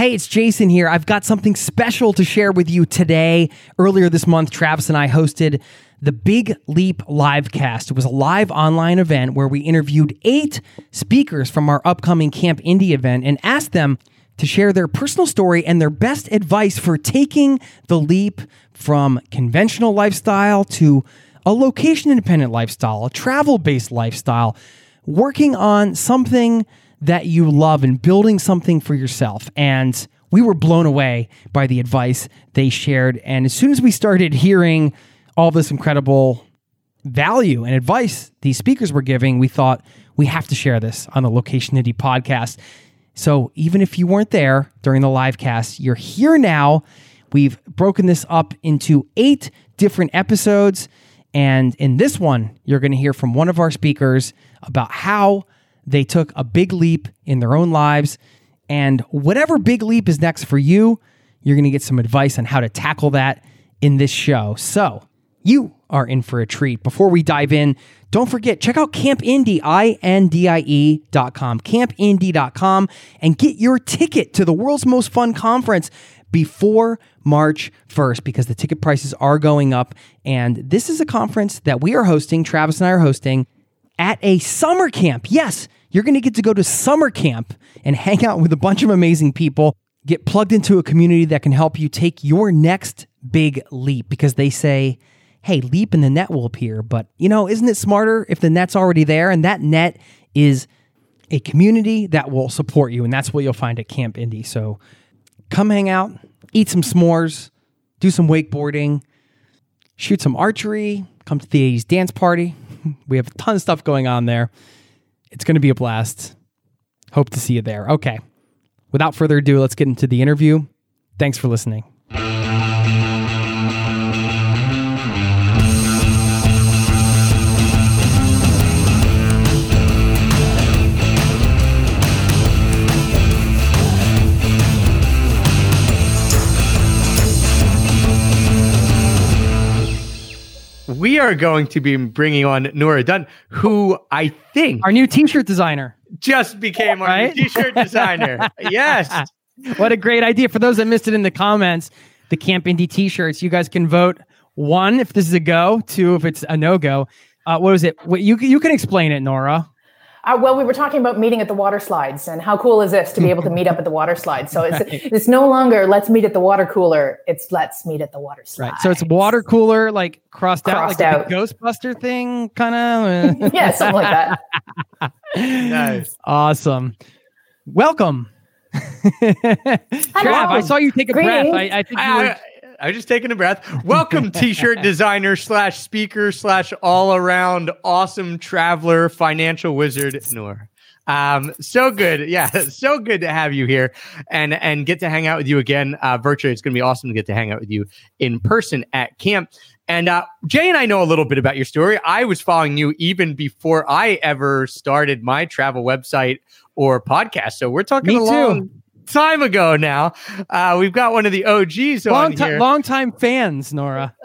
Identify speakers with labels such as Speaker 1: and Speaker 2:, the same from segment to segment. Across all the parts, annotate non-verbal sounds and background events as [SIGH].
Speaker 1: Hey, it's Jason here. I've got something special to share with you today. Earlier this month, Travis and I hosted the Big Leap Livecast. It was a live online event where we interviewed eight speakers from our upcoming Camp Indie event and asked them to share their personal story and their best advice for taking the leap from conventional lifestyle to a location independent lifestyle, a travel based lifestyle, working on something that you love and building something for yourself. And we were blown away by the advice they shared. And as soon as we started hearing all this incredible value and advice these speakers were giving, we thought we have to share this on the Location Indie podcast. So even if you weren't there during the live cast, you're here now. We've broken this up into eight different episodes. And in this one, you're going to hear from one of our speakers about how they took a big leap in their own lives. And whatever big leap is next for you, you're going to get some advice on how to tackle that in this show. So you are in for a treat. Before we dive in, don't forget, check out Camp Indie, I-N-D-I-E dot com, campindie.com, and get your ticket to the world's most fun conference before March 1st because the ticket prices are going up. And this is a conference that we are hosting, Travis and I are hosting at a summer camp. Yes, you're going to get to go to summer camp and hang out with a bunch of amazing people, get plugged into a community that can help you take your next big leap because they say, hey, leap and the net will appear. But, you know, isn't it smarter if the net's already there? And that net is a community that will support you. And that's what you'll find at Camp Indie. So come hang out, eat some s'mores, do some wakeboarding, shoot some archery, come to the 80s dance party. [LAUGHS] We have a ton of stuff going on there. It's going to be a blast. Hope to see you there. Okay. Without further ado, let's get into the interview. Thanks for listening.
Speaker 2: We are going to be bringing on Nora Dunn, who I think
Speaker 1: our new T-shirt designer
Speaker 2: just became our right? new T-shirt designer. [LAUGHS] yes,
Speaker 1: what a great idea! For those that missed it in the comments, the Camp Indie T-shirts. You guys can vote one if this is a go, two if it's a no go. Uh, what was it? You you can explain it, Nora.
Speaker 3: Uh, well, we were talking about meeting at the water slides, and how cool is this to be able to meet up at the water slides? So it's [LAUGHS] right. it's no longer let's meet at the water cooler; it's let's meet at the water slide.
Speaker 1: Right. So it's water cooler like crossed, crossed out, like out. Ghostbuster thing, kind
Speaker 3: of. [LAUGHS] yeah, something like that. [LAUGHS]
Speaker 2: nice,
Speaker 1: awesome. Welcome. Trav, I saw you take a Greetings. breath. I, I think you were.
Speaker 2: I was just taking a breath. Welcome, [LAUGHS] t-shirt designer slash speaker slash all around awesome traveler, financial wizard, Nora. Um, so good, yeah, [LAUGHS] so good to have you here and and get to hang out with you again uh, virtually. It's going to be awesome to get to hang out with you in person at camp. And uh, Jay and I know a little bit about your story. I was following you even before I ever started my travel website or podcast. So we're talking Me a long, too time ago now. Uh, we've got one of the OGs
Speaker 1: long
Speaker 2: on here.
Speaker 1: Long time fans, Nora. [LAUGHS]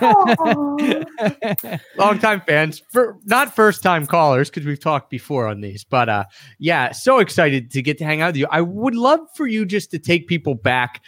Speaker 1: [LAUGHS]
Speaker 2: long time fans, for not first time callers because we've talked before on these. But uh, yeah, so excited to get to hang out with you. I would love for you just to take people back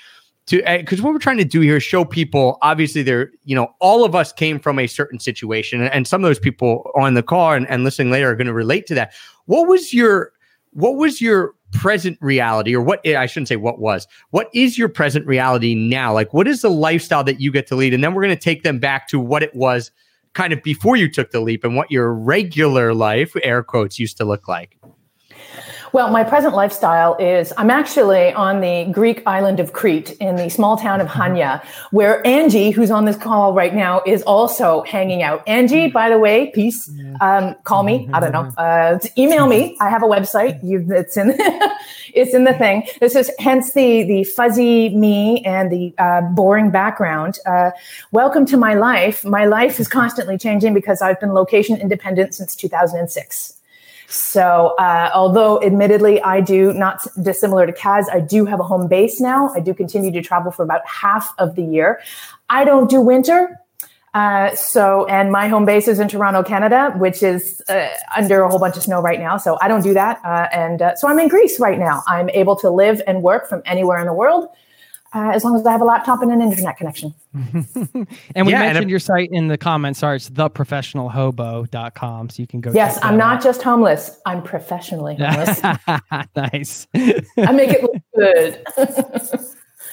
Speaker 2: to because uh, what we're trying to do here is show people obviously they're you know all of us came from a certain situation and some of those people on the call and, and listening later are going to relate to that what was your what was your present reality or what eh, I shouldn't say what was. What is your present reality now? Like what is the lifestyle that you get to lead? And then we're going to take them back to what it was kind of before you took the leap and what your regular life air quotes used to look like
Speaker 3: well, my present lifestyle is I'm actually on the Greek island of Crete in the small town of Hania, where Angie, who's on this call right now, is also hanging out. Angie, by the way, peace. Um, call me. I don't know. Uh, email me. I have a website. You, it's in [LAUGHS] it's in the thing. This is hence the the fuzzy me and the uh, boring background. Uh, welcome to my life. My life is constantly changing because I've been location independent since 2006. So, uh, although admittedly I do not dissimilar to Kaz, I do have a home base now. I do continue to travel for about half of the year. I don't do winter. Uh, so, and my home base is in Toronto, Canada, which is uh, under a whole bunch of snow right now. So I don't do that. Uh, and uh, so I'm in Greece right now. I'm able to live and work from anywhere in the world. Uh, as long as I have a laptop and an internet connection. [LAUGHS]
Speaker 1: and we yeah, mentioned and your site in the comments. Sorry, it's theprofessionalhobo.com. So you can go.
Speaker 3: Yes, I'm not out. just homeless. I'm professionally homeless. [LAUGHS]
Speaker 1: nice.
Speaker 3: I make it look good.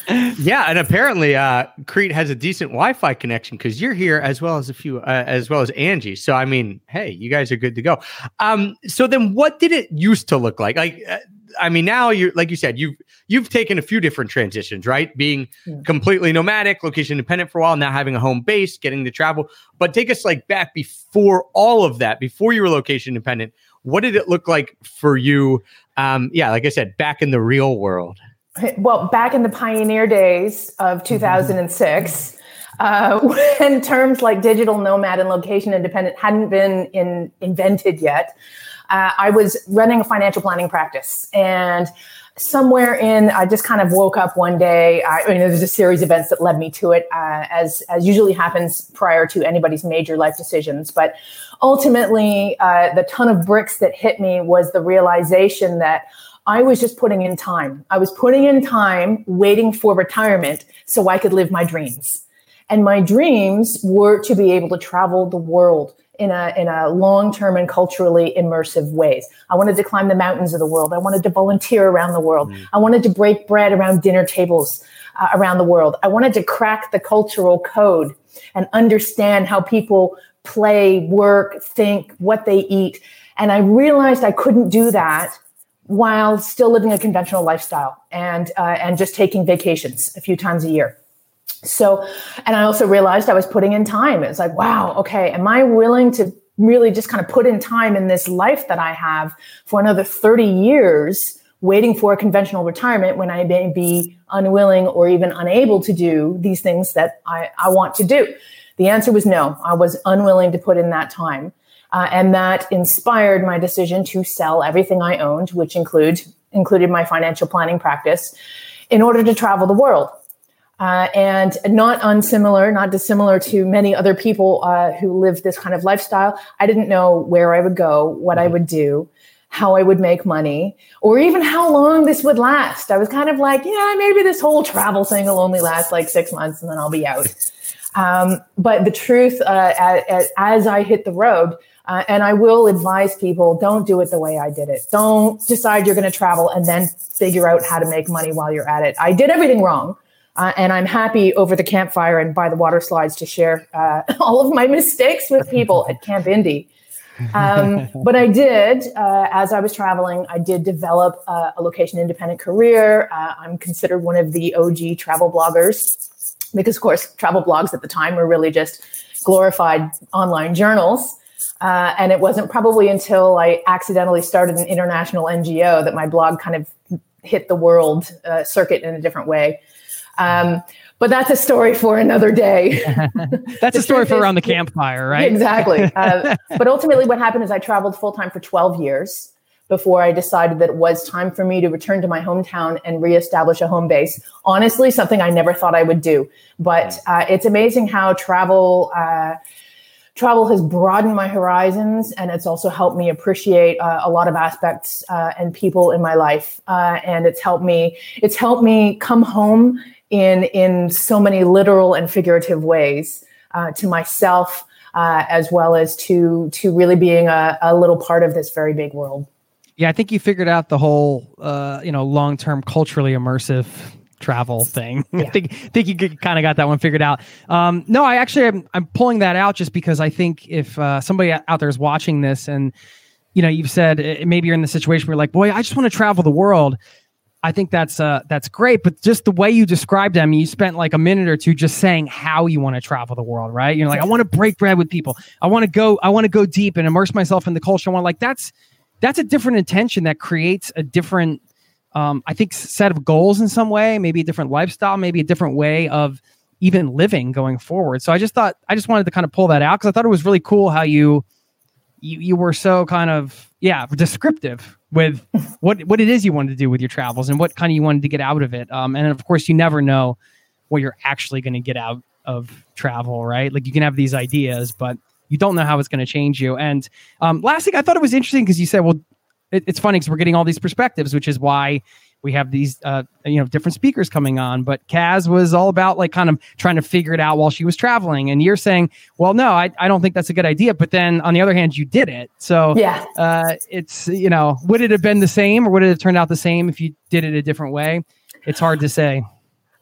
Speaker 3: [LAUGHS]
Speaker 2: yeah, and apparently, uh, Crete has a decent Wi-Fi connection because you're here as well as a few, uh, as well as Angie. So, I mean, hey, you guys are good to go. Um, so then, what did it used to look like? Like, uh, I mean, now you're like you said, you've you've taken a few different transitions, right? Being yeah. completely nomadic, location independent for a while, now having a home base, getting to travel. But take us like back before all of that, before you were location independent. What did it look like for you? Um, yeah, like I said, back in the real world
Speaker 3: well, back in the pioneer days of 2006, uh, [LAUGHS] when terms like digital nomad and location independent hadn't been in, invented yet, uh, I was running a financial planning practice. And somewhere in, I just kind of woke up one day. I, mean, there's a series of events that led me to it, uh, as, as usually happens prior to anybody's major life decisions. But ultimately, uh, the ton of bricks that hit me was the realization that I was just putting in time. I was putting in time waiting for retirement so I could live my dreams. And my dreams were to be able to travel the world in a, in a long-term and culturally immersive ways. I wanted to climb the mountains of the world. I wanted to volunteer around the world. Mm. I wanted to break bread around dinner tables uh, around the world. I wanted to crack the cultural code and understand how people play, work, think, what they eat. And I realized I couldn't do that while still living a conventional lifestyle and uh, and just taking vacations a few times a year. So, and I also realized I was putting in time. It was like, wow, okay, am I willing to really just kind of put in time in this life that I have for another 30 years, waiting for a conventional retirement when I may be unwilling or even unable to do these things that I, I want to do? The answer was no. I was unwilling to put in that time. Uh, and that inspired my decision to sell everything I owned, which include, included my financial planning practice, in order to travel the world. Uh, and not unsimilar, not dissimilar to many other people uh, who live this kind of lifestyle. I didn't know where I would go, what I would do, how I would make money, or even how long this would last. I was kind of like, yeah, maybe this whole travel thing will only last like six months and then I'll be out. Um, but the truth, uh, as, as I hit the road, uh, and I will advise people don't do it the way I did it. Don't decide you're going to travel and then figure out how to make money while you're at it. I did everything wrong. Uh, and I'm happy over the campfire and by the water slides to share uh, [LAUGHS] all of my mistakes with people at Camp Indie. Um, [LAUGHS] but I did, uh, as I was traveling, I did develop uh, a location independent career. Uh, I'm considered one of the OG travel bloggers because, of course, travel blogs at the time were really just glorified online journals. Uh, and it wasn't probably until I accidentally started an international NGO that my blog kind of hit the world uh, circuit in a different way. Um, but that's a story for another day. [LAUGHS]
Speaker 1: that's a story for around the campfire, right?
Speaker 3: Exactly. [LAUGHS] Uh, but ultimately, what happened is I traveled full time for 12 years before I decided that it was time for me to return to my hometown and reestablish a home base. Honestly, something I never thought I would do. But uh, it's amazing how travel uh, travel has broadened my horizons and it's also helped me appreciate uh, a lot of aspects uh, and people in my life uh, and it's helped me it's helped me come home in in so many literal and figurative ways uh, to myself uh, as well as to to really being a, a, little part of this very big world
Speaker 1: yeah i think you figured out the whole uh, you know long-term culturally immersive travel thing. [LAUGHS] Yeah. I think think you kind of got that one figured out. Um, no, I actually I'm, I'm pulling that out just because I think if uh, somebody out there is watching this and you know you've said uh, maybe you're in the situation where you're like, boy, I just want to travel the world. I think that's uh, that's great, but just the way you described them, you spent like a minute or two just saying how you want to travel the world, right? You're like, I want to break bread with people. I want to go. I want to go deep and immerse myself in the culture. I want like that's that's a different intention that creates a different um, I think, set of goals in some way, maybe a different lifestyle, maybe a different way of even living going forward. So I just thought I just wanted to kind of pull that out because I thought it was really cool how you you you were so kind of yeah descriptive with [LAUGHS] what what it is you wanted to do with your travels and what kind of you wanted to get out of it. Um, and of course, you never know what you're actually going to get out of travel, right? Like you can have these ideas, but you don't know how it's going to change you. And um, last thing, I thought it was interesting because you said, well, it, it's funny because we're getting all these perspectives, which is why we have these uh, you know different speakers coming on but kaz was all about like kind of trying to figure it out while she was traveling. And you're saying well no i, I don't think that's a good idea. But then on the other hand you did it. So
Speaker 3: yeah.
Speaker 1: uh, it's you know would it have been the same or would it have turned out the same if you did it a different way? It's hard to say.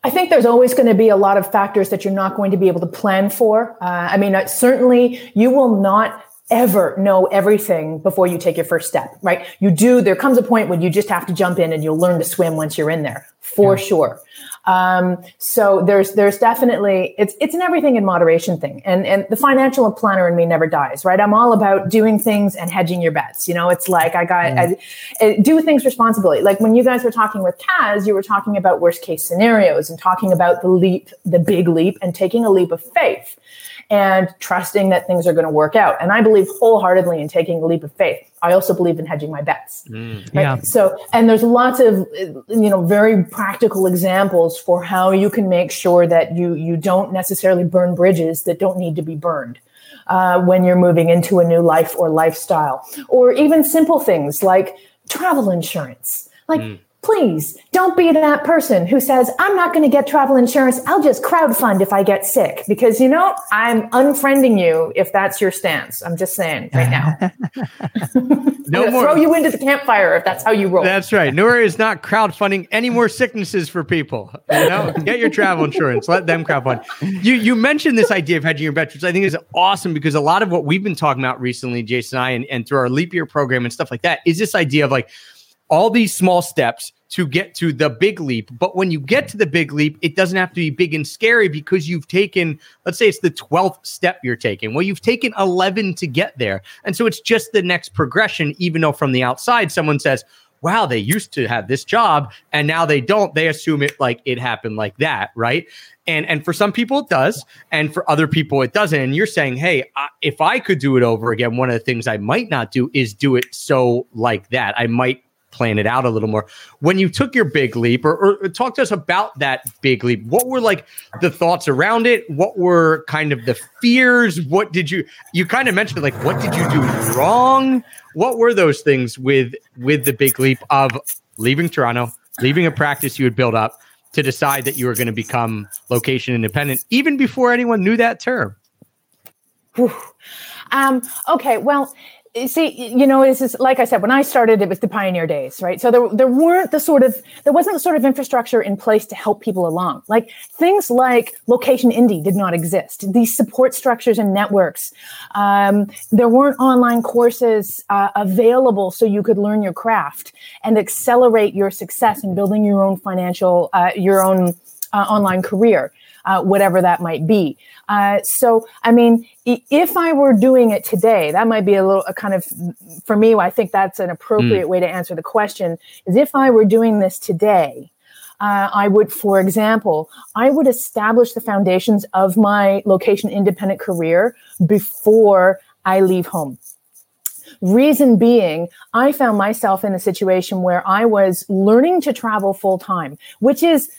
Speaker 3: I think there's always going to be a lot of factors that you're not going to be able to plan for. Uh, I mean, uh, certainly you will not ever know everything before you take your first step, right? You do, there comes a point when you just have to jump in and you'll learn to swim once you're in there, for yeah. sure. Um, so there's, there's definitely, it's, it's an everything in moderation thing. And, and the financial planner in me never dies, right? I'm all about doing things and hedging your bets. You know, it's like I got, mm. I, I do things responsibly. Like when you guys were talking with Kaz, you were talking about worst case scenarios and talking about the leap, the big leap and taking a leap of faith and trusting that things are going to work out. And I believe wholeheartedly in taking a leap of faith. I also believe in hedging my bets. Mm, right? Yeah. So, and there's lots of, you know, very practical examples for how you can make sure that you, you don't necessarily burn bridges that don't need to be burned. Uh, when you're moving into a new life or lifestyle, or even simple things like travel insurance. Like, mm please don't be that person who says, I'm not going to get travel insurance. I'll just crowdfund if I get sick. Because, you know, I'm unfriending you if that's your stance. I'm just saying right now. [LAUGHS] [LAUGHS] no more. Throw you into the campfire if that's how you roll.
Speaker 2: That's right. Nora is not crowdfunding any more sicknesses for people. You know, get your travel insurance. Let them crowdfund. You you mentioned this idea of hedging your bets, which I think is awesome because a lot of what we've been talking about recently, Jason and I, and, and through our leap year program and stuff like that, is this idea of like all these small steps to get to the big leap. But when you get to the big leap, it doesn't have to be big and scary because you've taken, let's say it's the 12th step you're taking. Well, you've taken 11 to get there. And so it's just the next progression, even though from the outside, someone says, wow, they used to have this job and now they don't. They assume it like it happened like that. Right. And, and for some people it does, and for other people it doesn't. And you're saying, hey, I, if I could do it over again, one of the things I might not do is do it so like that. I might plan it out a little more. When you took your big leap, or, or, talk to us about that big leap, what were like the thoughts around it? What were kind of the fears? What did you you kind of mentioned like what did you do wrong? What were those things with with the big leap of leaving Toronto, leaving a practice you had built up to decide that you were going to become location independent, even before anyone knew that term?
Speaker 3: Um, okay, well, see, you know, this is like I said, when I started, it was the pioneer days, right? So there, there weren't the sort of, there wasn't the sort of infrastructure in place to help people along. Like things like Location Indie did not exist. These support structures and networks. Um, there weren't online courses uh, available so you could learn your craft and accelerate your success in building your own financial, uh, your own uh, online career uh, whatever that might be. Uh, so, I mean, if I were doing it today, that might be a little a kind of, for me, I think that's an appropriate mm. way to answer the question is if I were doing this today, uh, I would, for example, I would establish the foundations of my location independent career before I leave home. Reason being, I found myself in a situation where I was learning to travel full time, which is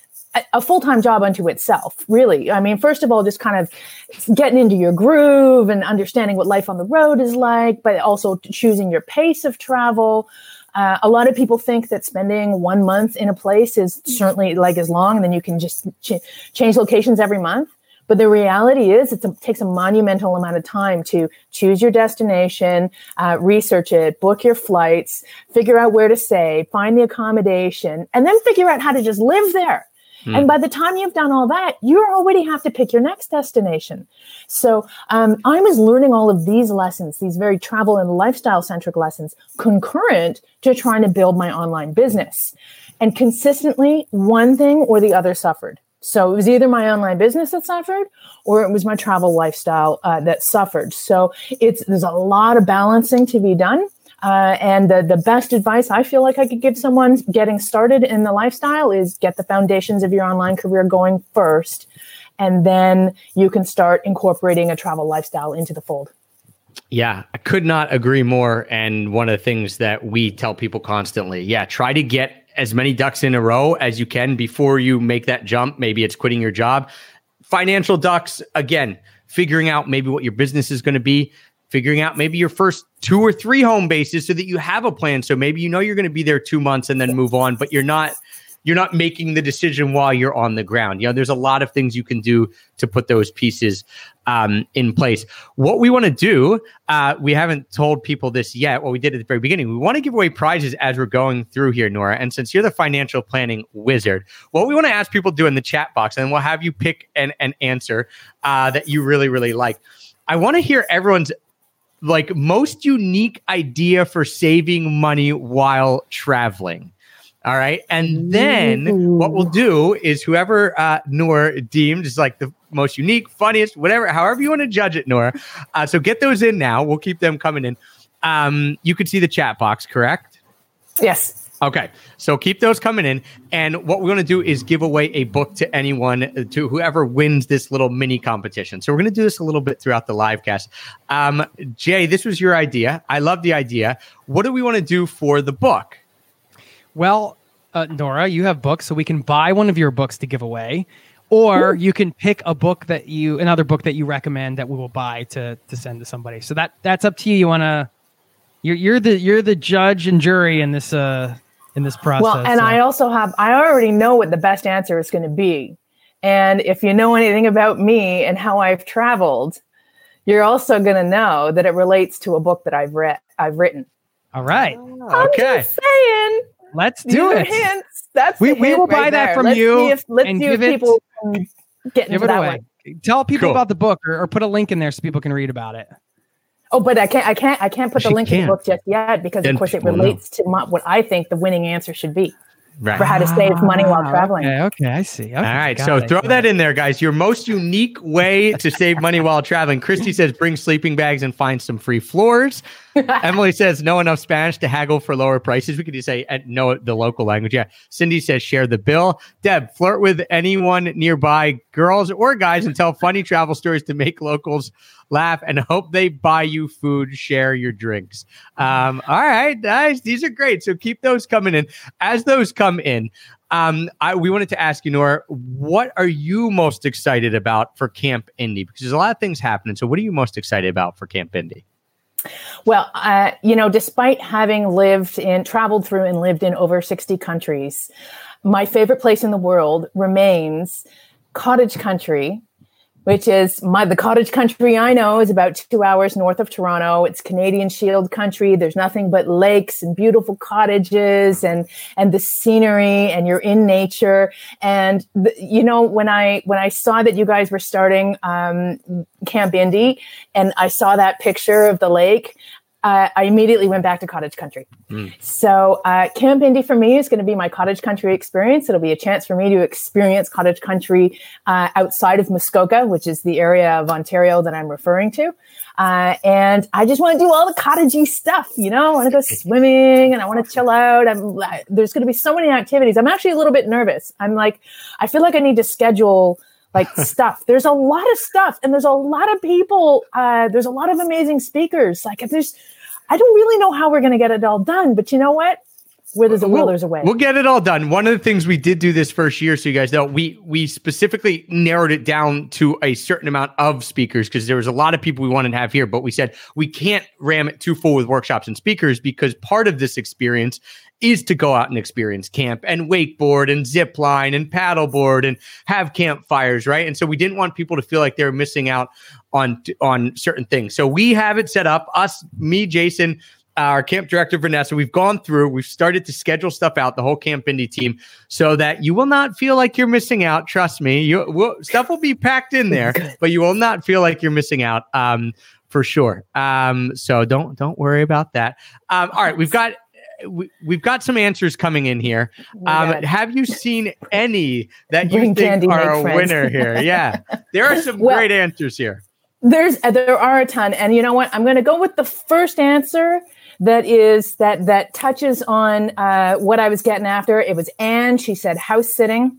Speaker 3: a full-time job unto itself really. I mean first of all just kind of getting into your groove and understanding what life on the road is like but also choosing your pace of travel. Uh, a lot of people think that spending one month in a place is certainly like as long and then you can just ch- change locations every month. But the reality is it takes a monumental amount of time to choose your destination uh, research it book your flights figure out where to stay find the accommodation and then figure out how to just live there Hmm. And by the time you've done all that, you already have to pick your next destination. So um, I was learning all of these lessons, these very travel and lifestyle centric lessons, concurrent to trying to build my online business. And consistently, one thing or the other suffered. So it was either my online business that suffered or it was my travel lifestyle uh, that suffered. So it's there's a lot of balancing to be done. Uh, and the, the best advice I feel like I could give someone getting started in the lifestyle is get the foundations of your online career going first. And then you can start incorporating a travel lifestyle into the fold.
Speaker 2: Yeah, I could not agree more. And one of the things that we tell people constantly, yeah, try to get as many ducks in a row as you can before you make that jump. Maybe it's quitting your job financial ducks, again, figuring out maybe what your business is going to be, figuring out maybe your first two or three home bases so that you have a plan. So maybe you know you're going to be there two months and then move on, but you're not you're not making the decision while you're on the ground. You know, there's a lot of things you can do to put those pieces um, in place. What we want to do, uh, we haven't told people this yet. What we did at the very beginning, we want to give away prizes as we're going through here, Nora. And since you're the financial planning wizard, what we want to ask people to do in the chat box, and we'll have you pick an, an answer uh, that you really, really like. I want to hear everyone's like most unique idea for saving money while traveling. All right. And then what we'll do is whoever uh, Nora deemed is like the most unique, funniest, whatever, however you want to judge it, Nora. Uh, so get those in now. We'll keep them coming in. Um, you can see the chat box, correct?
Speaker 3: Yes.
Speaker 2: Okay, so keep those coming in. And what we're going to do is give away a book to anyone, to whoever wins this little mini competition. So we're going to do this a little bit throughout the live cast. Um, Jay, this was your idea. I love the idea. What do we want to do for the book?
Speaker 1: Well, uh, Nora, you have books, so we can buy one of your books to give away, or you can pick a book that you, another book that you recommend that we will buy to to send to somebody. So that that's up to you. You want to, you're you're the you're the judge and jury in this uh in this process.
Speaker 3: Well, and
Speaker 1: so.
Speaker 3: I also have, I already know what the best answer is going to be. And if you know anything about me and how I've traveled, you're also going to know that it relates to a book that I've read, I've written.
Speaker 1: All right, oh.
Speaker 3: I'm
Speaker 2: Okay.
Speaker 3: just saying.
Speaker 1: let's do it.
Speaker 3: hints. That's
Speaker 1: We- we
Speaker 3: hint
Speaker 1: will buy
Speaker 3: right
Speaker 1: that
Speaker 3: there.
Speaker 1: from
Speaker 3: let's
Speaker 1: you
Speaker 3: See if, let's
Speaker 1: and
Speaker 3: see if
Speaker 1: give it-
Speaker 3: can get
Speaker 1: Give
Speaker 3: into
Speaker 1: it
Speaker 3: that
Speaker 1: away.
Speaker 3: one.
Speaker 1: Tell people
Speaker 2: Cool.
Speaker 1: about the book, or, or put a link in there so people can read about it.
Speaker 3: Oh, but I can't, I can't, I can't put
Speaker 2: She
Speaker 3: the link in
Speaker 2: can't.
Speaker 3: the book just yet because,
Speaker 2: Then
Speaker 3: of course, it
Speaker 2: people know.
Speaker 3: relates to my, what I think the winning answer should be
Speaker 2: Right.
Speaker 3: for how to save money while traveling.
Speaker 1: Okay, okay, I see. Okay,
Speaker 2: All right, so
Speaker 1: it,
Speaker 2: throw that in there, guys. Your most unique way to save money while traveling. Christy says, bring sleeping bags and find some free floors. [LAUGHS] Emily says, know enough Spanish to haggle for lower prices. We could just say, uh, know the local language. Yeah. Cindy says, share the bill. Deb, flirt with anyone nearby, girls or guys, and tell funny travel stories to make locals laugh and hope they buy you food, share your drinks. Um, all right, guys, these are great. So keep those coming in. As those come in, um, I, we wanted to ask you, Nora, what are you most excited about for Camp Indie? Because there's a lot of things happening. So, what are you most excited about for Camp Indie?
Speaker 3: Well, uh, you know, despite having lived in, traveled through and lived in over 60 countries, my favorite place in the world remains cottage country, which is my, the cottage country I know is about two hours north of Toronto. It's Canadian Shield country. There's nothing but lakes and beautiful cottages and, and the scenery and you're in nature. And, the, you know, when I, when I saw that you guys were starting, um, Camp Indie and I saw that picture of the lake, uh, I immediately went back to cottage country. So, uh, Camp Indie for me is going to be my cottage country experience. It'll be a chance for me to experience cottage country uh, outside of Muskoka, which is the area of Ontario that I'm referring to. Uh, and I just want to do all the cottagey stuff, you know. I want to go [LAUGHS] swimming and I want to chill out. I'm, I- there's going to be so many activities. I'm actually a little bit nervous. I'm like, I feel like I need to schedule like [LAUGHS] stuff. There's a lot of stuff, and there's a lot of people. Uh, there's a lot of amazing speakers. Like, if there's, I don't really know how we're going to get it all done, but you know what? Where there's a will, there's a way.
Speaker 2: We'll get it all done. One of the things we did do this first year, so you guys know, we we specifically narrowed it down to a certain amount of speakers because there was a lot of people we wanted to have here, but we said we can't ram it too full with workshops and speakers because part of this experience is to go out and experience camp and wakeboard and zip line and paddleboard and have campfires, right? And so we didn't want people to feel like they're missing out on on certain things. So we have it set up. Us, me, Jason, our camp director Vanessa, we've gone through, we've started to schedule stuff out, the whole Camp Indie team, so that you will not feel like you're missing out. Trust me, you will, stuff will be packed in there, [LAUGHS] but you will not feel like you're missing out. Um, for sure. Um, so don't don't worry about that. Um, all right, we've got we, we've got some answers coming in here. Um, have you seen any that you
Speaker 3: Bring
Speaker 2: think
Speaker 3: candy,
Speaker 2: are a
Speaker 3: friends.
Speaker 2: winner here? [LAUGHS] Yeah, there are some
Speaker 3: Well-
Speaker 2: great answers here.
Speaker 3: There's there are a ton, and you know what? I'm going to go with the first answer that is that that touches on uh, what I was getting after. It was Anne. She said house sitting.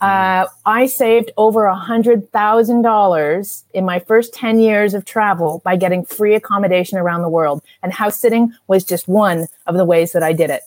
Speaker 3: Uh, I saved over a hundred thousand dollars in my first ten years of travel by getting free accommodation around the world, and house sitting was just one of the ways that I did it.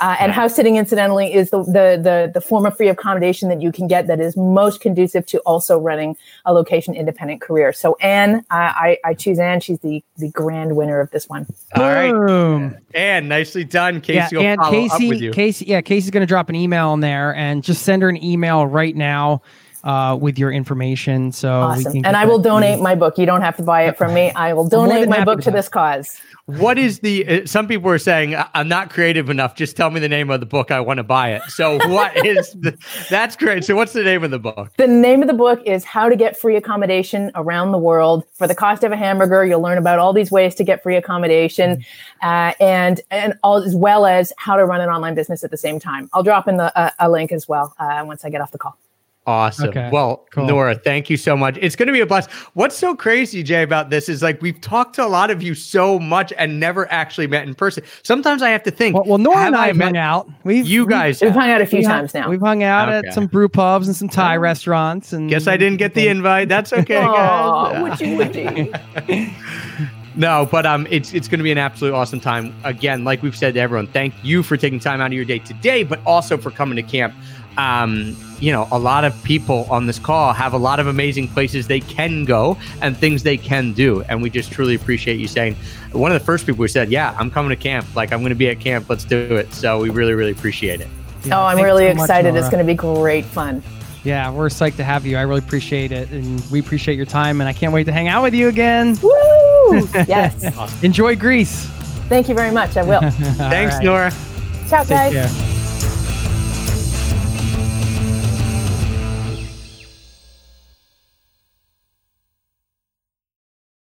Speaker 3: Uh, and house sitting, incidentally, is the, the, the the form of free accommodation that you can get that is most conducive to also running a location independent career. So Anne, I, I choose Anne. She's the the grand winner of this one.
Speaker 2: All right,
Speaker 1: Boom.
Speaker 2: and nicely done, Casey.
Speaker 1: Yeah,
Speaker 2: will
Speaker 1: and
Speaker 2: follow up with
Speaker 1: Casey,
Speaker 2: you.
Speaker 1: Casey, yeah, Casey's going to drop an email in there and just send her an email right now uh, with your information. So we
Speaker 3: Awesome.
Speaker 1: can
Speaker 3: And I will
Speaker 1: that
Speaker 3: donate my book. You don't have to buy it from me. I will donate my book
Speaker 1: to
Speaker 3: to this cause.
Speaker 2: What is the? Uh, some people are saying "I- I'm not creative enough. Just tell me the name of the book. I want to buy it. So [LAUGHS] what is? The, that's great. So what's the name of the book?
Speaker 3: The name of the book is How to Get Free Accommodation Around the World. For the cost of a hamburger, you'll learn about all these ways to get free accommodation uh, and, and all, as well as how to run an online business at the same time. I'll drop in the, uh, a link as well uh, once I get off the call.
Speaker 2: Awesome.
Speaker 1: Okay,
Speaker 2: Well,
Speaker 1: cool.
Speaker 2: Nora, thank you so much. It's going to be a blast. What's so crazy, Jay, about this is like we've talked to a lot of you so much and never actually met in person. Sometimes I have to think.
Speaker 1: Well, well Nora and I have
Speaker 2: met
Speaker 1: hung out. We've
Speaker 2: you guys?
Speaker 3: We've
Speaker 2: have?
Speaker 3: hung out a few
Speaker 1: we hung-
Speaker 3: times now.
Speaker 1: We've hung out
Speaker 2: Okay.
Speaker 1: at some brew pubs and some Thai restaurants. And
Speaker 2: Guess I didn't get the invite. That's okay, [LAUGHS]
Speaker 3: Aw,
Speaker 2: guys.
Speaker 3: would you, would you? [LAUGHS]
Speaker 2: No, but um, it's it's going to be an absolute awesome time. Again, like we've said to everyone, thank you for taking time out of your day today, but also for coming to camp. Um, you know, a lot of people on this call have a lot of amazing places they can go and things they can do, and we just truly appreciate you saying. One of the first people who said, "Yeah, I'm coming to camp. Like I'm going to be at camp. Let's do it." So we really, really appreciate it.
Speaker 1: Yeah,
Speaker 3: oh, I'm really
Speaker 1: so much,
Speaker 3: excited. it's going to be great fun.
Speaker 1: Yeah, we're psyched to have you. I really appreciate it, and we appreciate your time. And I can't wait to hang out with you again.
Speaker 3: Woo! [LAUGHS] Yes.
Speaker 1: Enjoy Greece.
Speaker 3: Thank you very much. I will. [LAUGHS]
Speaker 2: Thanks,
Speaker 1: right.
Speaker 2: Nora.
Speaker 3: Ciao,
Speaker 1: Take
Speaker 3: guys.
Speaker 1: care.